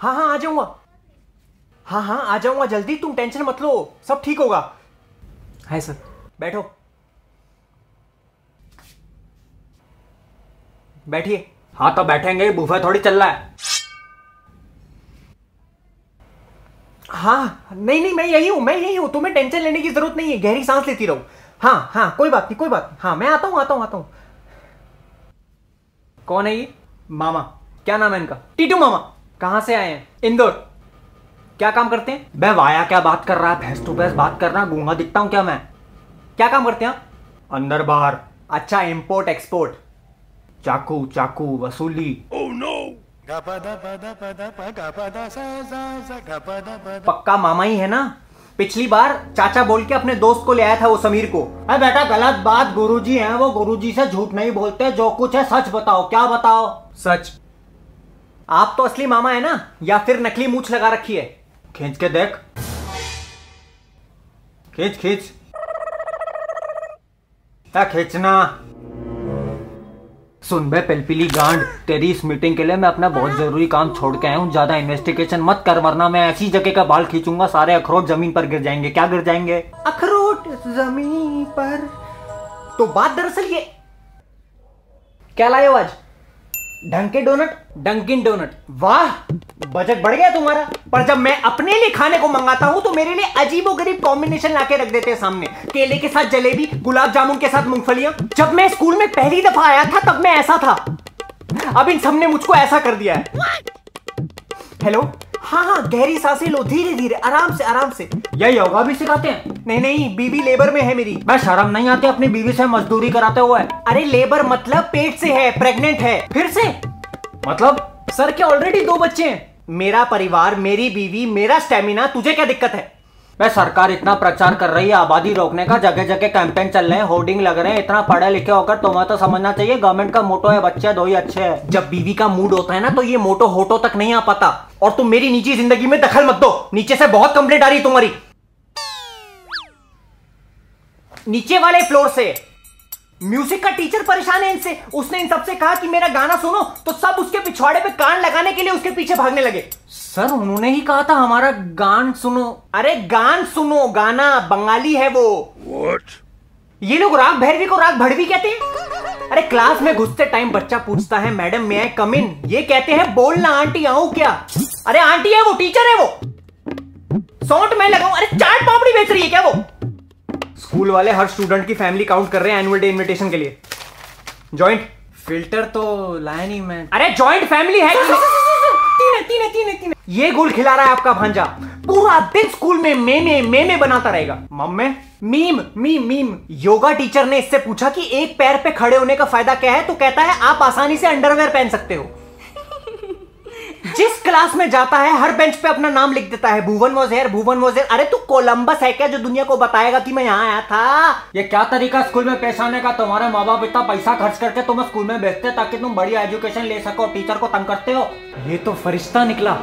हाँ हाँ आ जाऊँगा। हाँ हाँ आ जाऊँगा। जल्दी तुम टेंशन मत लो। सब ठीक होगा। है सर। बैठो। बैठिए। हाँ तो बैठेंगे। बूफे थोड़ी चल रहा है। हाँ नहीं नहीं मैं यही हूँ मैं यही हूँ। तुम्हें टेंशन लेने की ज़रूरत नहीं है। गहरी सांस लेती रहो। हाँ हाँ कोई बात नहीं कोई बात नहीं। हाँ मैं आता हूँ आता हूँ आता हूँ। कौन है ये? मामा। क्या नाम है इनका? टीटू मामा। कहाँ से आए हैं? इंदौर। क्या काम करते हैं? मैं वाया क्या बात कर रहा है? भैंस टू भैंस बात कर रहा गूँगा दिखता हूँ क्या मैं? क्या काम करते हैं अंदर बाहर। अच्छा इंपोर्ट एक्सपोर्ट चाकू चाकू वसूली। Oh, no! पक्का मामा ही है ना? पिछली बार चाचा बोल के अपने दोस्त को ले आया था वो समीर को। अरे बेटा गलत बात गुरुजी हैं वो गुरुजी से झूठ नहीं बोलते जो कुछ है सच बताओ क्या बताओ? सच। आप तो असली मामा है ना या फिर नकली मूछ लगा रखी है? खींच के देख। खींच खींच। क्या खींचना। सुन बे पिलपिली गांड तेरी इस मीटिंग के लिए मैं अपना बहुत ज़रूरी काम छोड़ के आया हूँ। ज़्यादा इन्वेस्टिगेशन मत कर वरना मैं ऐसी जगह का बाल खींचूँगा सारे अखरोट ज़मीन पर गिर जाएँगे। क्या गिर जाएँगे? अखरोट ज़मीन पर। तो बात दरअसल ये क्या लाए हो आज? डंके डोनट डंकिन डोनट वाह बजट बढ़ गया तुम्हारा। पर जब मैं अपने लिए खाने को मंगाता हूँ तो मेरे लिए अजीबो गरीब कॉम्बिनेशन लाके रख देते हैं सामने। केले के साथ जलेबी गुलाब जामुन के साथ मूंगफलियाँ। जब मैं स्कूल में पहली दफ़ा आया था तब मैं ऐसा था। अब इन सबने मुझको ऐसा कर दिया है। हेलो हाँ हाँ गहरी साँसें लो धीरे धीरे आराम से आराम से। यही योगा भी सिखाते हैं। नहीं नहीं बीबी लेबर में है मेरी। मैं शर्म नहीं आती अपनी बीबी से मजदूरी कराते हुए। अरे लेबर मतलब पेट से है प्रेग्नेंट है। फिर से? मतलब? सर के ऑलरेडी दो बच्चे हैं? मेरा परिवार मेरी बीवी मेरा स्टेमिना तुझे क्या दिक्कत है? मैं सरकार इतना प्रचार कर रही है, आबादी रोकने का जगह जगह कैंपेन चल रहे हैं होर्डिंग लग रहे हैं, इतना पढ़े लिखे होकर तुम्हें तो समझना चाहिए गवर्नमेंट का मोटो है, बच्चे दो ही अच्छे है। जब बीवी का मूड होता है ना तो ये मोटो होटो तक नहीं आ पाता। और तुम मेरी निजी ज़िंदगी में दखल मत दो। नीचे से बहुत कंप्लेट आ रही तुम्हारी। नीचे वाले फ्लोर से। म्यूज़िक का टीचर परेशान है इनसे। उसने इन सबसे कहा कि मेरा गाना सुनो तो सब उसके पिछवाड़े पे कान लगाने के लिए उसके पीछे भागने लगे। सर उन्होंने ही कहा था हमारा गान सुनो। अरे गान सुनो गाना बंगाली है वो। What? ये लोग राग भैरवी को राग भड़वी कहते हैं? अरे क्लास में घुसते टाइम बच्चा पूछता है मैडम मैं कम इन ये कहते हैं बोलना आंटी आऊँ क्या? अरे आंटी है वो टीचर है वो। सौंट मैं लगाऊँ। अरे चाट पापड़ी बेच रही है क्या वो? स्कूल वाले हर स्टूडेंट की फैमिली काउंट कर रहे हैं एनुअल डे इनविटेशन के लिए। जॉइंट फ़िल्टर तो लाया नहीं मैं। अरे जॉइंट फैमिली है तीन तीन तीन तीन ये गोल खिला रहा है आपका भांजा। पूरा दिन स्कूल में मेमे मेमे बनाता रहेगा। मम्मे? Meme meme meme. Yoga teacher ने इससे पूछा कि एक पैर पे खड़े होने का फ़ायदा क्या है? तो कहता है आप आसानी से अंडरवेयर पहन सकते हो। जिस क्लास में जाता है हर बेंच पे अपना नाम लिख देता है Bhuvan was here Bhuvan was here अरे तू कोलंबस है क्या जो दुनिया को बताएगा कि मैं यहाँ आया था? ये क्या तरीका स्कूल में पेश आने का? तुम्हारे माँ बाप इतना पैसा खर्च करके तुम्हें स्कूल में भेजते ताकि तुम बढ़िया एजुकेशन ले सको टीचर को तंग करते हो? ये तो फरिश्ता निकला।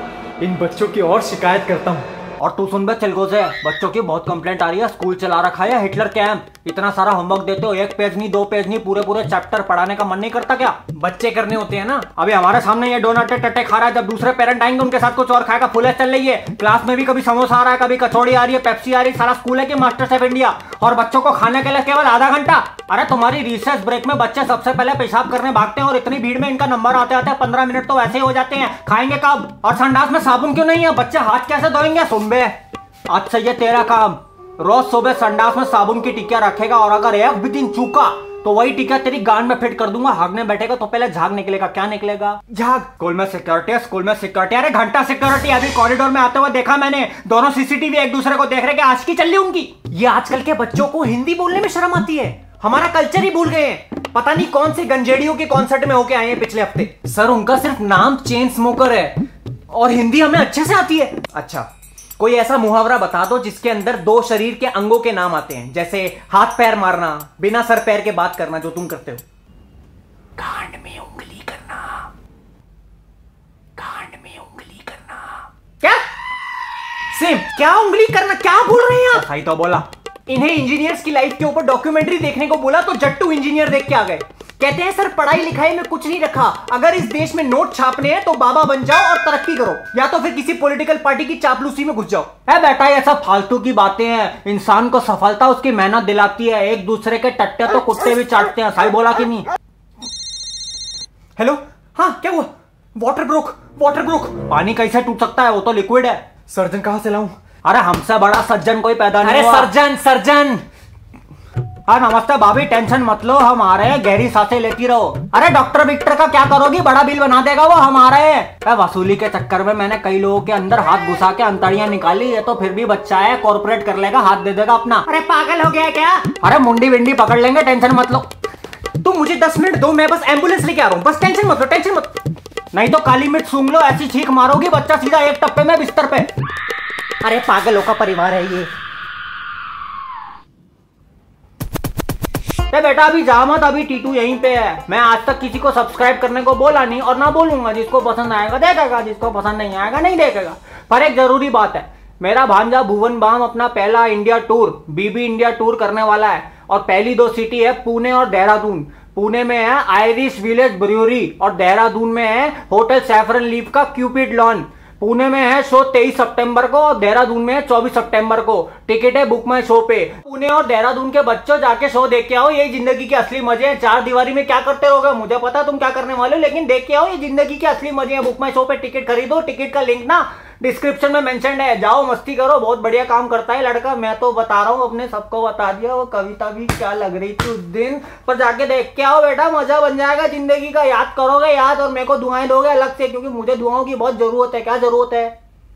इन बच्चों की और शिकायत करता हूँ। और तू सुन बे से। बच्चों की बहुत कंप्लेंट आ रही है स्कूल चला रखा है हिटलर कैंप इतना सारा होमवर्क देते हो, एक पेज नहीं, दो पेज नहीं, पूरे पूरे चैप्टर पढ़ाने का मन नहीं करता क्या? बच्चे करने होते हैं ना। अभी हमारे सामने ये डोनटे टट्टे खा रहा है, जब दूसरे पेरेंट आएँगे, उनके साथ कुछ और खाएगा, फुले चल रही है। क्लास में भी कभी समोसा आ रहा है, कभी कचौड़ी आ रही है पेप्सी आ रही है, सारा स्कूल है कि मास्टर ऑफ़ इंडिया और बच्चों को खाने के लिए केवल आधा घंटा अरे तुम्हारी रिसर्च ब्रेक में बच्चे सबसे पहले पेशाब करने भागते हैं और इतनी भीड़ में इनका नंबर आते आते पंद्रह मिनट तो वैसे ही हो जाते हैं। खाएँगे कब? और संडास में साबुन क्यों नहीं है? बच्चे हाथ कैसे धोएँगे? सुन अच्छा ये तेरा काम। रोज सुबह संडास में साबुन की टिकिया रखेगा और अगर एक भी दिन चूका तो वही टिकिया तेरी गांड में फिट कर दूँगा। हागने बैठेगा तो पहले झाग निकलेगा। क्या निकलेगा? झाग। स्कूल में सिक्योरिटी है, स्कूल में सिक्योरिटी अरे घंटा सिक्योरिटी अभी कॉरिडोर में आते हुए देखा मैंने। दोनों सीसीटीवी एक दूसरे को देख रहे आज की चल रही उनकी। ये आजकल के बच्चों को हिंदी बोलने में शर्म आती है। हमारा कल्चर ही भूल गए हैं। पता नहीं कौन से गंजेड़ियों के कॉन्सर्ट में होके आए हैं पिछले हफ़्ते। सर उनका सिर्फ़ नाम चेन स्मोकर है और हिंदी हमें अच्छे से आती है। अच्छा कोई ऐसा मुहावरा बता दो जिसके अंदर दो शरीर के अंगों के नाम आते हैं जैसे हाथ पैर मारना बिना सर पैर के बात करना जो तुम करते हो। कांड में उंगली करना। कांड में उंगली करना। क्या? सेम क्या उंगली करना क्या बोल रहे हैं आप? भाई तो बोला। इन्हें इंजीनियर्स की लाइफ के ऊपर डॉक्यूमेंट्री देखने को बोला तो जट्टू इंजीनियर देख के आ गए। कहते हैं, सर, पढ़ाई लिखाई में कुछ नहीं रखा। अगर इस देश में नोट छापने हैं तो बाबा बन जाओ और तरक्की करो। या तो फिर किसी पॉलिटिकल पार्टी की चापलूसी में घुस जाओ। है बेटा सब फालतू की बातें हैं। इंसान को सफलता उसकी मेहनत दिलाती है। एक दूसरे के टट्टे तो कुत्ते भी चाटते हैं। सही बोला कि नहीं? हेलो हाँ क्या हुआ? वाटर ब्रोक वाटर ब्रोक पानी कैसे टूट सकता है? वो तो लिक्विड है। सर्जन कहाँ से लाऊं? अरे हमसे बड़ा सज्जन कोई पैदा नहीं अरे। सर्जन सर्जन हाँ नमस्ते भाभी टेंशन मत लो हम आ रहे हैं गहरी साँसें लेती रहो। अरे डॉक्टर विक्टर का क्या करोगी? बड़ा बिल बना देगा वो हम आ रहे हैं। वसूली के चक्कर में मैंने कई लोगों के अंदर हाथ घुसा के अंतड़ियाँ निकाली है तो फिर भी बच्चा है कॉर्पोरेट कर लेगा हाथ दे देगा अपना। अरे पागल हो गया क्या? अरे मुंडी विंडी पकड़ लेंगे टेंशन मत लो। तुम मुझे दस मिनट दो मैं बस एंबुलेंस लेके आ रहा हूँ। बस टेंशन मत लो टेंशन मत नहीं तो काली मिर्च सूंघ लो ऐसी छींक मारोगी बच्चा सीधा एक टप्पे में बिस्तर पे। अरे पागलों का परिवार है ये। ते बेटा, अभी जा मत, अभी टीटू यहीं पे है। मैं आज तक किसी को सब्सक्राइब करने को बोला नहीं और ना बोलूँगा जिसको पसंद आएगा, देखेगा, जिसको पसंद नहीं आएगा, नहीं देखेगा। पर एक ज़रूरी बात है, मेरा भांजा भुवन बाम अपना पहला India tour BB India tour करने वाला है और पहली दो सिटी है पुणे और देहरादून। पुणे में है आयरिश विलेज ब्रूरी और देहरादून में है होटल सैफरन लीफ का क्यूपिड लॉन पुणे में है शो 23 सितंबर को और देहरादून में है 24 सितंबर को। टिकट है बुक माई शो पे। पुणे और देहरादून के बच्चों जाके शो देख के आओ, ये ज़िंदगी के असली मज़े हैं। चार दीवारी में क्या करते रहोगे? मुझे पता तुम क्या करने वाले हो, लेकिन देख के आओ, ये ज़िंदगी के असली मज़े हैं। बुक माई शो पे टिकट खरीदो, टिकट का लिंक ना डिस्क्रिप्शन में मेंशन है, जाओ, मस्ती करो, बहुत बढ़िया काम करता है लड़का। मैं तो बता रहा हूँ, अपने सबको बता दिया, वो कविता भी क्या लग रही थी उस दिन। पर जाके देख के आओ बेटा, मज़ा बन जाएगा ज़िंदगी का, याद करोगे याद और मेरे को दुआएँ दोगे अलग से, क्योंकि मुझे दुआओं की बहुत ज़रूरत है, क्या ज़रूरत है?